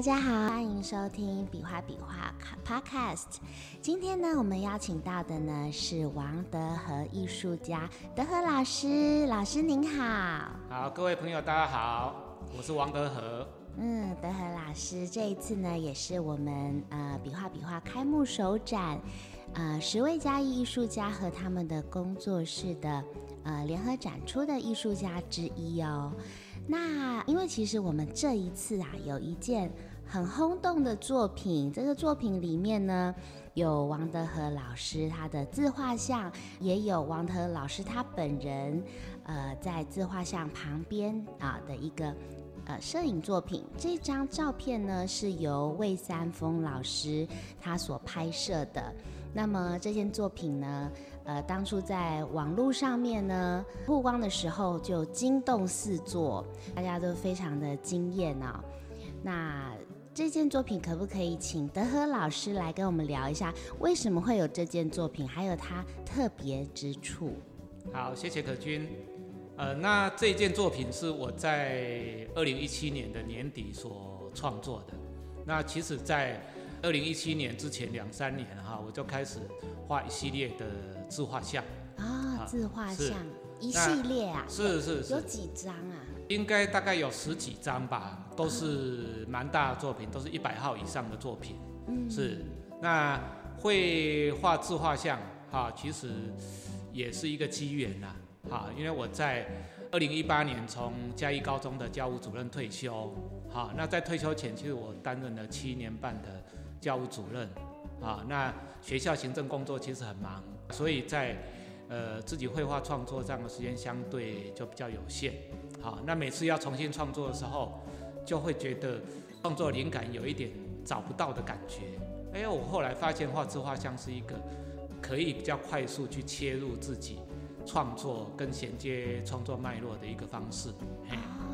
大家好，欢迎收听比划比画 Podcast。今天呢，我们邀请到的呢是王德和艺术家，德和老师，老师您好。好，各位朋友大家好，我是王德和。嗯，德和老师这一次呢，也是我们呃比划比画开幕首展，呃十位嘉义艺术家和他们的工作室的呃联合展出的艺术家之一哦。那因为其实我们这一次啊，有一件很轰动的作品，这个作品里面呢，有王德和老师他的自画像，也有王德和老师他本人，呃，在自画像旁边啊的一个呃摄影作品。这张照片呢，是由魏三丰老师他所拍摄的。那么这件作品呢，呃，当初在网络上面呢曝光的时候就惊动四座，大家都非常的惊艳哦。那这件作品可不可以请德和老师来跟我们聊一下，为什么会有这件作品，还有它特别之处？好，谢谢可君。呃，那这件作品是我在二零一七年的年底所创作的。那其实，在二零一七年之前两三年哈，我就开始画一系列的自画像啊，自画像一系列啊，是是是，有几张啊？应该大概有十几张吧，都是蛮大的作品，都是一百号以上的作品。嗯，是。那会画自画像哈，其实也是一个机缘呐，哈，因为我在二零一八年从嘉义高中的教务主任退休，哈，那在退休前，其实我担任了七年半的。教务主任，啊，那学校行政工作其实很忙，所以在呃自己绘画创作上的时间相对就比较有限，好，那每次要重新创作的时候，就会觉得创作灵感有一点找不到的感觉。哎，我后来发现画自画像是一个可以比较快速去切入自己创作跟衔接创作脉络的一个方式。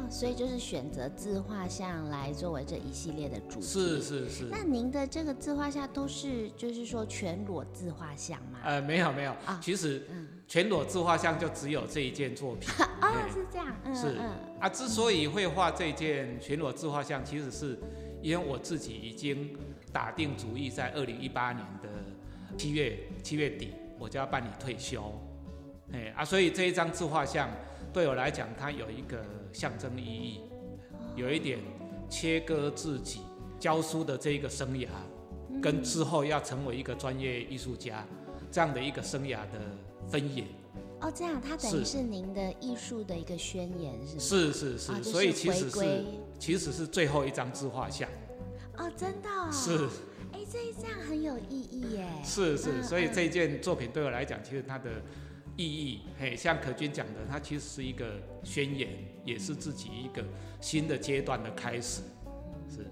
所以就是选择自画像来作为这一系列的主题。是是是。那您的这个自画像都是就是说全裸自画像吗？呃，没有没有啊，其实全裸自画像就只有这一件作品。哦，是这样。嗯、是嗯啊，之所以会画这件全裸自画像，其实是因为我自己已经打定主意，在二零一八年的七月七月底，我就要办理退休。哎啊，所以这一张自画像。对我来讲，它有一个象征意义，有一点切割自己教书的这一个生涯，跟之后要成为一个专业艺术家这样的一个生涯的分野。哦，这样，它等于是您的艺术的一个宣言，是是是是，所以其实是其实是最后一张自画像。哦，真的？是。哎，这一张很有意义耶。是是，所以这件作品对我来讲，其实它的。意义，嘿，像可君讲的，它其实是一个宣言，也是自己一个新的阶段的开始，是。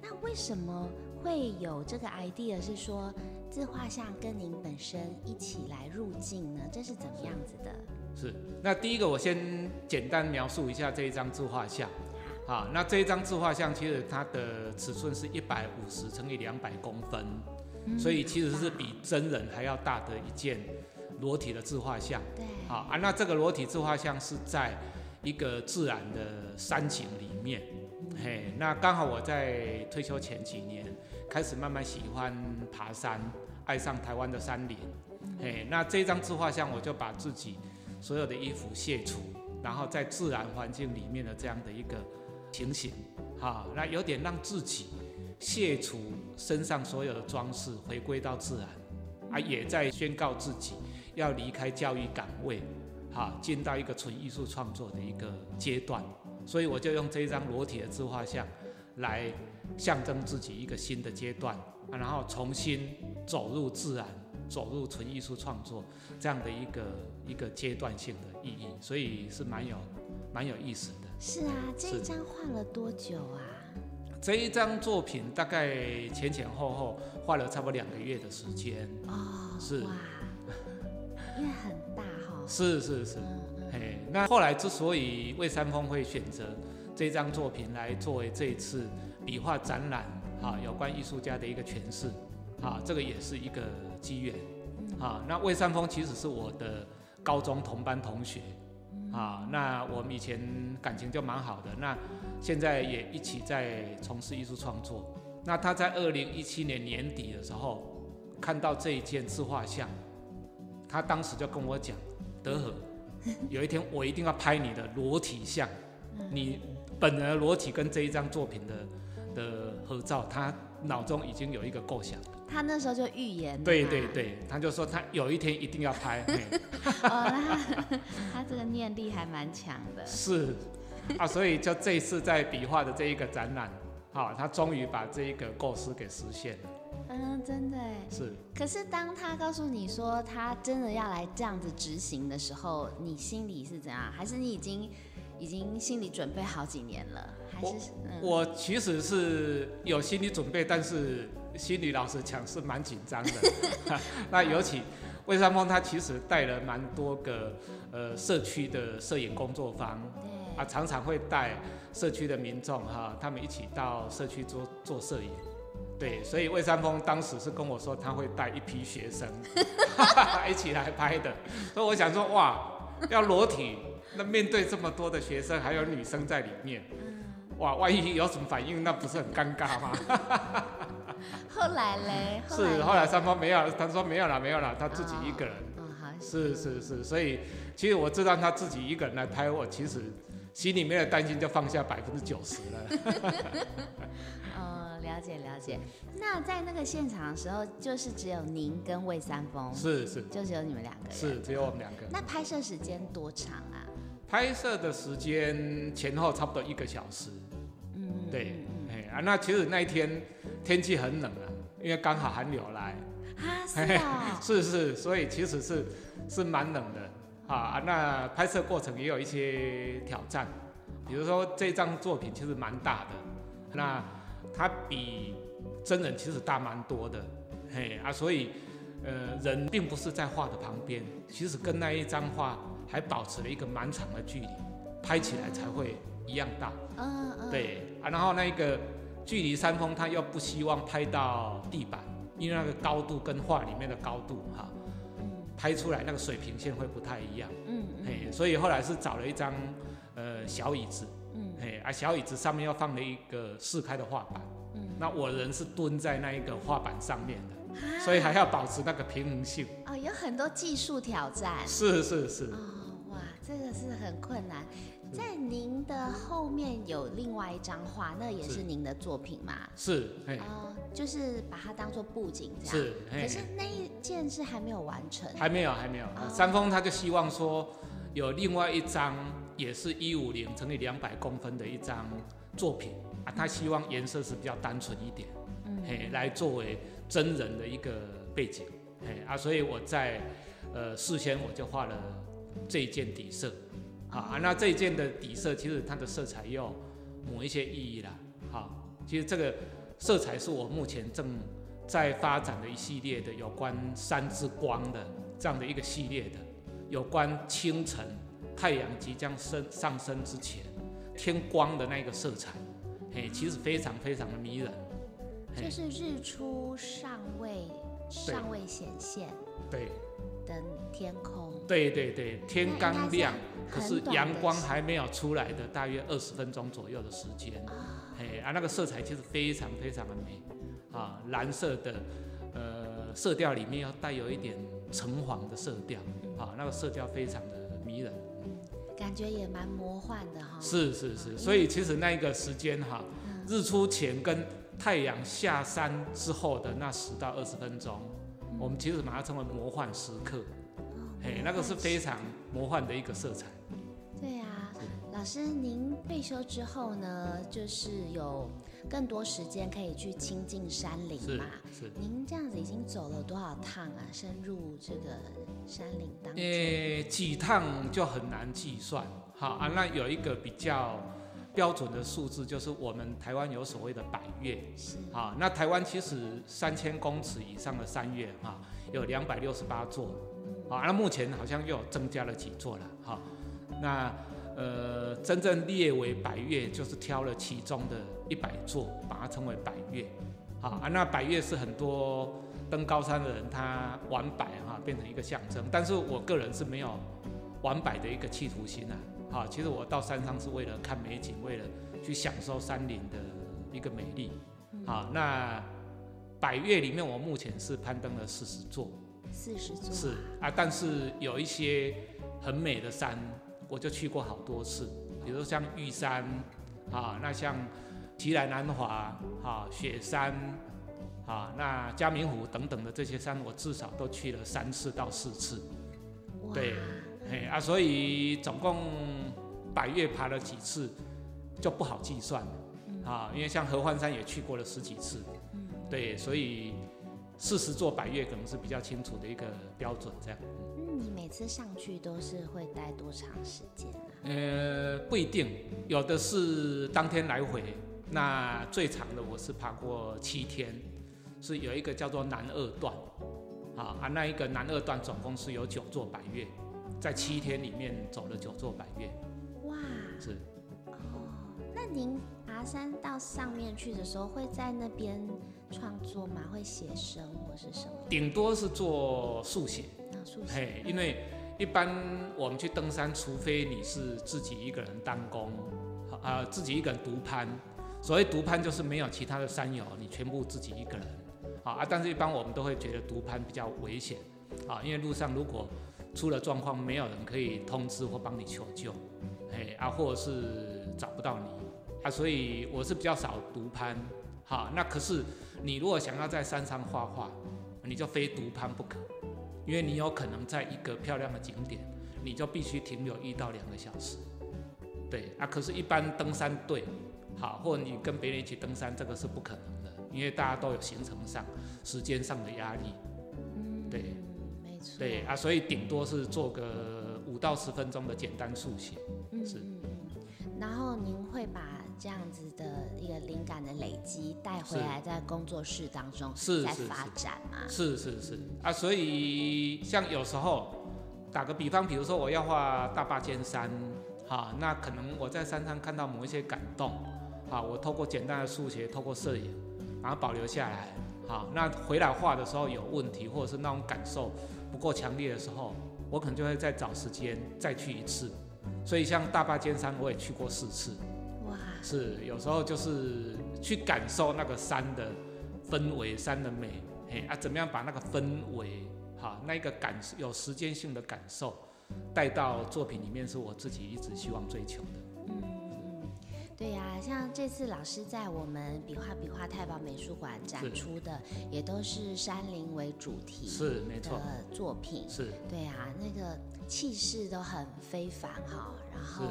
那为什么会有这个 idea？是说自画像跟您本身一起来入境呢？这是怎么样子的？是。那第一个，我先简单描述一下这一张自画像。好，那这一张自画像其实它的尺寸是一百五十乘以两百公分，嗯，所以其实是比真人还要大的一件。裸体的自画像，对，好啊，那这个裸体自画像是在一个自然的山景里面，嘿，那刚好我在退休前几年开始慢慢喜欢爬山，爱上台湾的山林，嘿，那这张自画像我就把自己所有的衣服卸除，然后在自然环境里面的这样的一个情形，哈，那有点让自己卸除身上所有的装饰，回归到自然，啊，也在宣告自己。要离开教育岗位，哈，进到一个纯艺术创作的一个阶段，所以我就用这一张裸体的自画像，来象征自己一个新的阶段，然后重新走入自然，走入纯艺术创作这样的一个一个阶段性的意义，所以是蛮有蛮有意思的。是啊，这一张画了多久啊？这一张作品大概前前后后画了差不多两个月的时间。哦，是哇。因为很大哈，是是是，嘿，那后来之所以魏三丰会选择这张作品来作为这一次比画展览，啊，有关艺术家的一个诠释，啊，这个也是一个机缘，啊，那魏三丰其实是我的高中同班同学，啊，那我们以前感情就蛮好的，那现在也一起在从事艺术创作。那他在二零一七年年底的时候看到这一件自画像，他当时就跟我讲：“德和，有一天我一定要拍你的裸体像，你本人的裸体跟这一张作品的的合照。”他脑中已经有一个构想。他那时候就预言。对对对，他就说他有一天一定要拍。哦，他他这个念力还蛮强的。是啊，所以就这一次在笔画的这一个展览，好，他终于把这一个构思给实现了。嗯，真的哎。是。可是当他告诉你说他真的要来这样子执行的时候，你心里是怎样？还是你已经已经心里准备好几年了？还是？我，嗯、我其实是有心理准备，但是。心理老实讲是蛮紧张的，那尤其魏三丰他其实带了蛮多个呃社区的摄影工作坊，啊常常会带社区的民众哈，他们一起到社区做做摄影，对，所以魏三丰当时是跟我说他会带一批学生 一起来拍的，所以我想说哇，要裸体，那面对这么多的学生还有女生在里面，哇，万一有什么反应，那不是很尴尬吗？后来嘞？是后来三丰没有，他说没有了，没有了，他自己一个人。哦，好。是是是，所以其实我知道他自己一个人来拍我，其实心里面的担心就放下百分之九十了。哦，了解了解。那在那个现场的时候，就是只有您跟魏三丰。是是。就只有你们两个人。是，只有我们两个。那拍摄时间多长啊？拍摄的时间前后差不多一个小时。嗯。对。啊，那其实那一天天气很冷啊，因为刚好寒流来。啊，是啊。是是，所以其实是是蛮冷的啊。那拍摄过程也有一些挑战，比如说这张作品其实蛮大的，那它比真人其实大蛮多的，嘿啊，所以呃人并不是在画的旁边，其实跟那一张画还保持了一个蛮长的距离，拍起来才会一样大。嗯嗯。对啊，然后那一个。距离山峰，他又不希望拍到地板，因为那个高度跟画里面的高度哈，拍出来那个水平线会不太一样。嗯，嘿，所以后来是找了一张呃小椅子，嗯，嘿，啊小椅子上面又放了一个四开的画板，嗯，那我人是蹲在那一个画板上面的，所以还要保持那个平衡性。哦，有很多技术挑战。是是是。这个是很困难。在您的后面有另外一张画，那也是您的作品吗？是，就是把它当做布景这样。是，可是那一件是还没有完成。还没有，还没有。哦、三丰他就希望说有另外一张，也是一五零乘以两百公分的一张作品啊，他希望颜色是比较单纯一点，嗯，嘿，来作为真人的一个背景，嘿啊，所以我在呃事先我就画了这一件底色。好啊，那这一件的底色其实它的色彩也有某一些意义啦。好，其实这个色彩是我目前正在发展的一系列的有关山之光的这样的一个系列的，有关清晨太阳即将升上升之前天光的那个色彩，嘿，其实非常非常的迷人。就是日出尚未尚未显现。对。的天空。对对对，天刚亮。可是阳光还没有出来的，大约二十分钟左右的时间，嘿啊，那个色彩其实非常非常的美，啊，蓝色的，呃，色调里面要带有一点橙黄的色调，啊，那个色调非常的迷人，感觉也蛮魔幻的哈。是是是，所以其实那个时间哈，日出前跟太阳下山之后的那十到二十分钟，我们其实把它称为魔幻时刻，嘿，那个是非常魔幻的一个色彩。对啊，老师，您退休之后呢，就是有更多时间可以去亲近山林嘛？是。是您这样子已经走了多少趟啊？深入这个山林当中？诶，几趟就很难计算。好啊，那有一个比较标准的数字，就是我们台湾有所谓的百月。是。好，那台湾其实三千公尺以上的山岳哈，有两百六十八座。啊，那目前好像又增加了几座了。哈。那呃，真正列为百月，就是挑了其中的一百座，把它称为百岳。好啊，那百月是很多登高山的人他玩百哈，变成一个象征。但是我个人是没有玩百的一个企图心啊。好，其实我到山上是为了看美景，为了去享受山林的一个美丽。好，那百岳里面我目前是攀登了四十座，四十座是啊，但是有一些很美的山，我就去过好多次，比如像玉山啊，那像奇莱南华啊，雪山啊，那嘉明湖等等的这些山，我至少都去了三次到四次。对，哎啊，所以总共百岳爬了几次就不好计算了，嗯、啊，因为像合欢山也去过了十几次，嗯、对，所以四十座百岳可能是比较清楚的一个标准，这样。嗯，你每次上去都是会待多长时间啊？呃，不一定，有的是当天来回，那最长的我是爬过七天，是有一个叫做南二段。啊，那一个南二段总共是有九座百岳，在七天里面走了九座百岳。哇，是。哦，那您爬山到上面去的时候，会在那边创作吗？会写生或是什么？顶多是做速写。啊，速写。嘿，因为一般我们去登山，除非你是自己一个人单攻，啊，自己一个人独攀。所谓独攀，就是没有其他的山友，你全部自己一个人。啊，但是一般我们都会觉得独攀比较危险，啊，因为路上如果出了状况，没有人可以通知或帮你求救，哎，啊，或者是找不到你，啊，所以我是比较少独攀，好，那可是你如果想要在山上画画，你就非独攀不可，因为你有可能在一个漂亮的景点，你就必须停留一到两个小时，对，啊，可是，一般登山队，好，或你跟别人一起登山，这个是不可能的。因为大家都有行程上、时间上的压力，嗯，对，没错，对啊，所以顶多是做个五到十分钟的简单速写，嗯，是，然后您会把这样子的一个灵感的累积带回来，在工作室当中是再发展吗？是是是啊，所以像有时候打个比方，比如说我要画大霸尖山，哈，那可能我在山上看到某一些感动，啊，我透过简单的速写，透过摄影。然后保留下来，好，那回来画的时候有问题，或者是那种感受不够强烈的时候，我可能就会再找时间再去一次。所以像大坝尖山，我也去过四次。哇，是有时候就是去感受那个山的氛围、山的美，嘿啊，怎么样把那个氛围，哈，那一个感有时间性的感受带到作品里面，是我自己一直希望追求的。对呀、啊，像这次老师在我们比划比划太保美术馆展出的，也都是山林为主题是没错的作品。是，对啊，那个气势都很非凡哈。然后，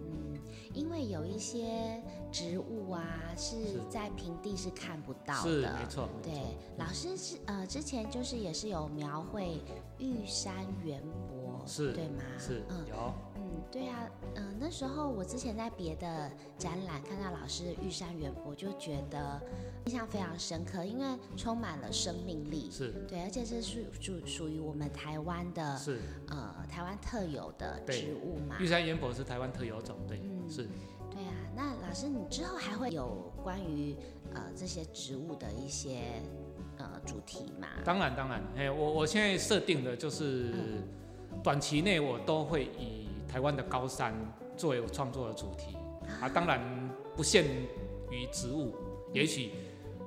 嗯，因为有一些植物啊是在平地是看不到的。是，没错。对，老师是呃之前就是也是有描绘玉山圆柏，是对吗？是，嗯，有。对啊，嗯、呃，那时候我之前在别的展览看到老师的玉山圆柏，就觉得印象非常深刻，因为充满了生命力。是，对，而且这是属属于我们台湾的，是，呃，台湾特有的植物嘛。玉山园博是台湾特有种，对，嗯、是。对啊，那老师，你之后还会有关于呃这些植物的一些呃主题吗？当然，当然，哎，我我现在设定的就是短期内我都会以。台湾的高山作为我创作的主题啊，当然不限于植物，也许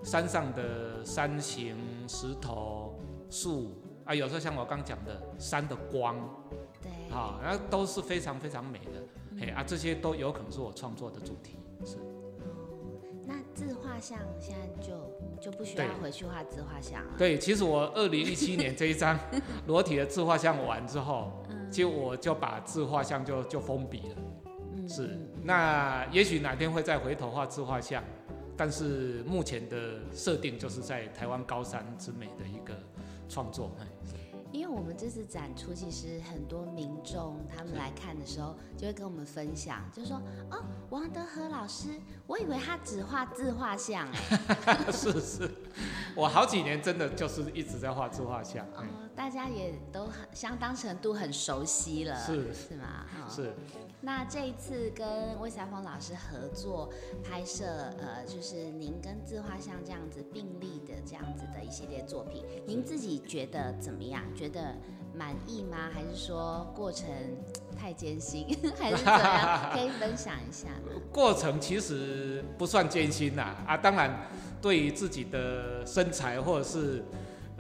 山上的山形、石头、树啊，有时候像我刚讲的山的光，对，啊，那都是非常非常美的，哎啊，这些都有可能是我创作的主题，是。那自画像现在就就不需要回去画自画像了。对，其实我二零一七年这一张裸体的自画像完之后。就我就把自画像就就封笔了，嗯、是，那也许哪天会再回头画自画像，但是目前的设定就是在台湾高山之美的一个创作。因为我们这次展出，其实很多民众他们来看的时候，就会跟我们分享，就说哦，王德和老师，我以为他只画自画像，哎，是是，我好几年真的就是一直在画自画像，哦，大家也都很相当程度很熟悉了，是是吗？哦、是。那这一次跟魏小峰老师合作拍摄，呃，就是您跟自画像这样子并立的这样子的一系列作品，您自己觉得怎么样？觉得满意吗？还是说过程太艰辛，还是怎样？可以分享一下。过程其实不算艰辛呐，啊，当然对于自己的身材或者是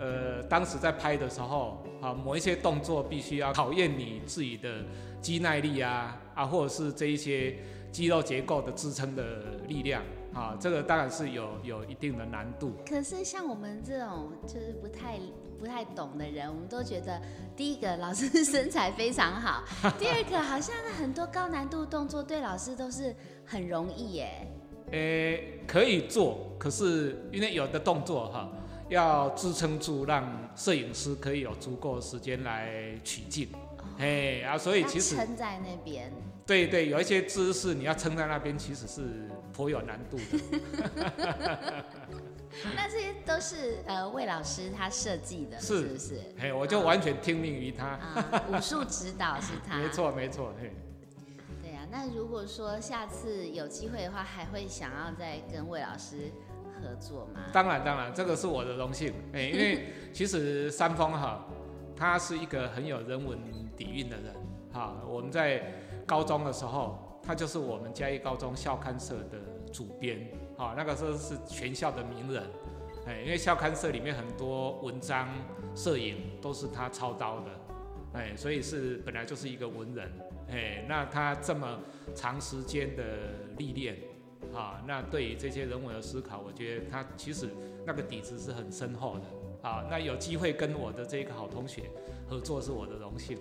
呃当时在拍的时候，啊，某一些动作必须要考验你自己的肌耐力啊，啊，或者是这一些肌肉结构的支撑的力量。啊，这个当然是有有一定的难度。可是像我们这种就是不太不太懂的人，我们都觉得第一个老师身材非常好，第二个好像很多高难度动作对老师都是很容易耶。诶，可以做，可是因为有的动作哈，要支撑住，让摄影师可以有足够的时间来取景。哎、哦、啊，所以其实撑在那边。对对，有一些姿势你要撑在那边，其实是颇有难度的。那这些都是呃魏老师他设计的，是，是不是？哎，我就完全听命于他。啊、武术指导是他。没错没错，嘿。对啊，那如果说下次有机会的话，还会想要再跟魏老师合作吗？当然当然，这个是我的荣幸。哎，因为其实三丰哈，他是一个很有人文底蕴的人。哈，我们在。高中的时候，他就是我们嘉义高中校刊社的主编，哈，那个时候是全校的名人，哎，因为校刊社里面很多文章、摄影都是他操刀的，哎，所以是本来就是一个文人，哎，那他这么长时间的历练，啊，那对于这些人文的思考，我觉得他其实那个底子是很深厚的，啊，那有机会跟我的这个好同学合作是我的荣幸。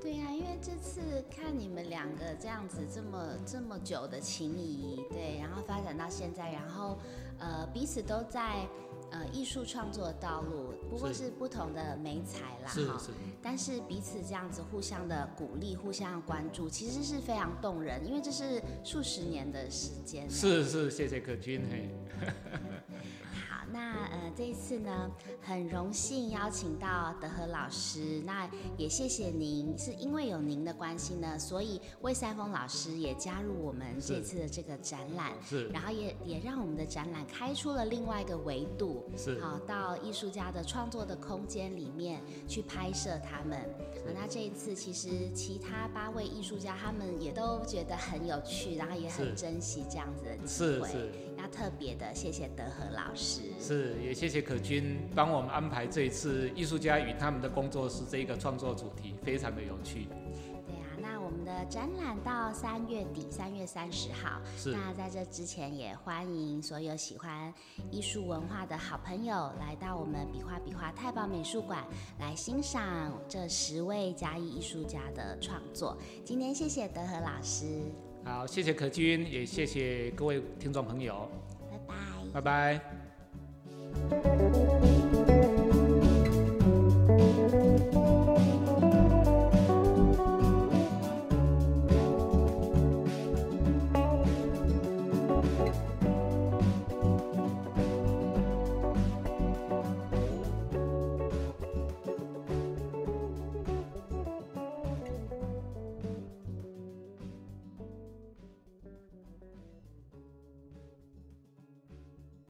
对呀、因为这次看你们两个这样子这么这么久的情谊，对，然后发展到现在，然后呃彼此都在呃艺术创作的道路，不过是不同的美材啦哈，但是彼此这样子互相的鼓励、互相关注，其实是非常动人，因为这是数十年的时间。是是，谢谢可君嘿。这一次呢，很荣幸邀请到德和老师。那也谢谢您，是因为有您的关系呢，所以魏三丰老师也加入我们这次的这个展览。是。然后也也让我们的展览开出了另外一个维度。是。好，到艺术家的创作的空间里面去拍摄他们。那这一次其实其他八位艺术家他们也都觉得很有趣，然后也很珍惜这样子的机会。是是。要特别的谢谢德和老师。是，也谢谢可君帮我们安排这一次艺术家与他们的工作室这一个创作主题，非常的有趣。对啊，那我们的展览到三月底，三月三十号。是。那在这之前，也欢迎所有喜欢艺术文化的好朋友来到我们比划比划太保美术馆来欣赏这十位嘉义艺术家的创作。今天谢谢德和老师。好，谢谢可君，也谢谢各位听众朋友。拜拜。拜拜。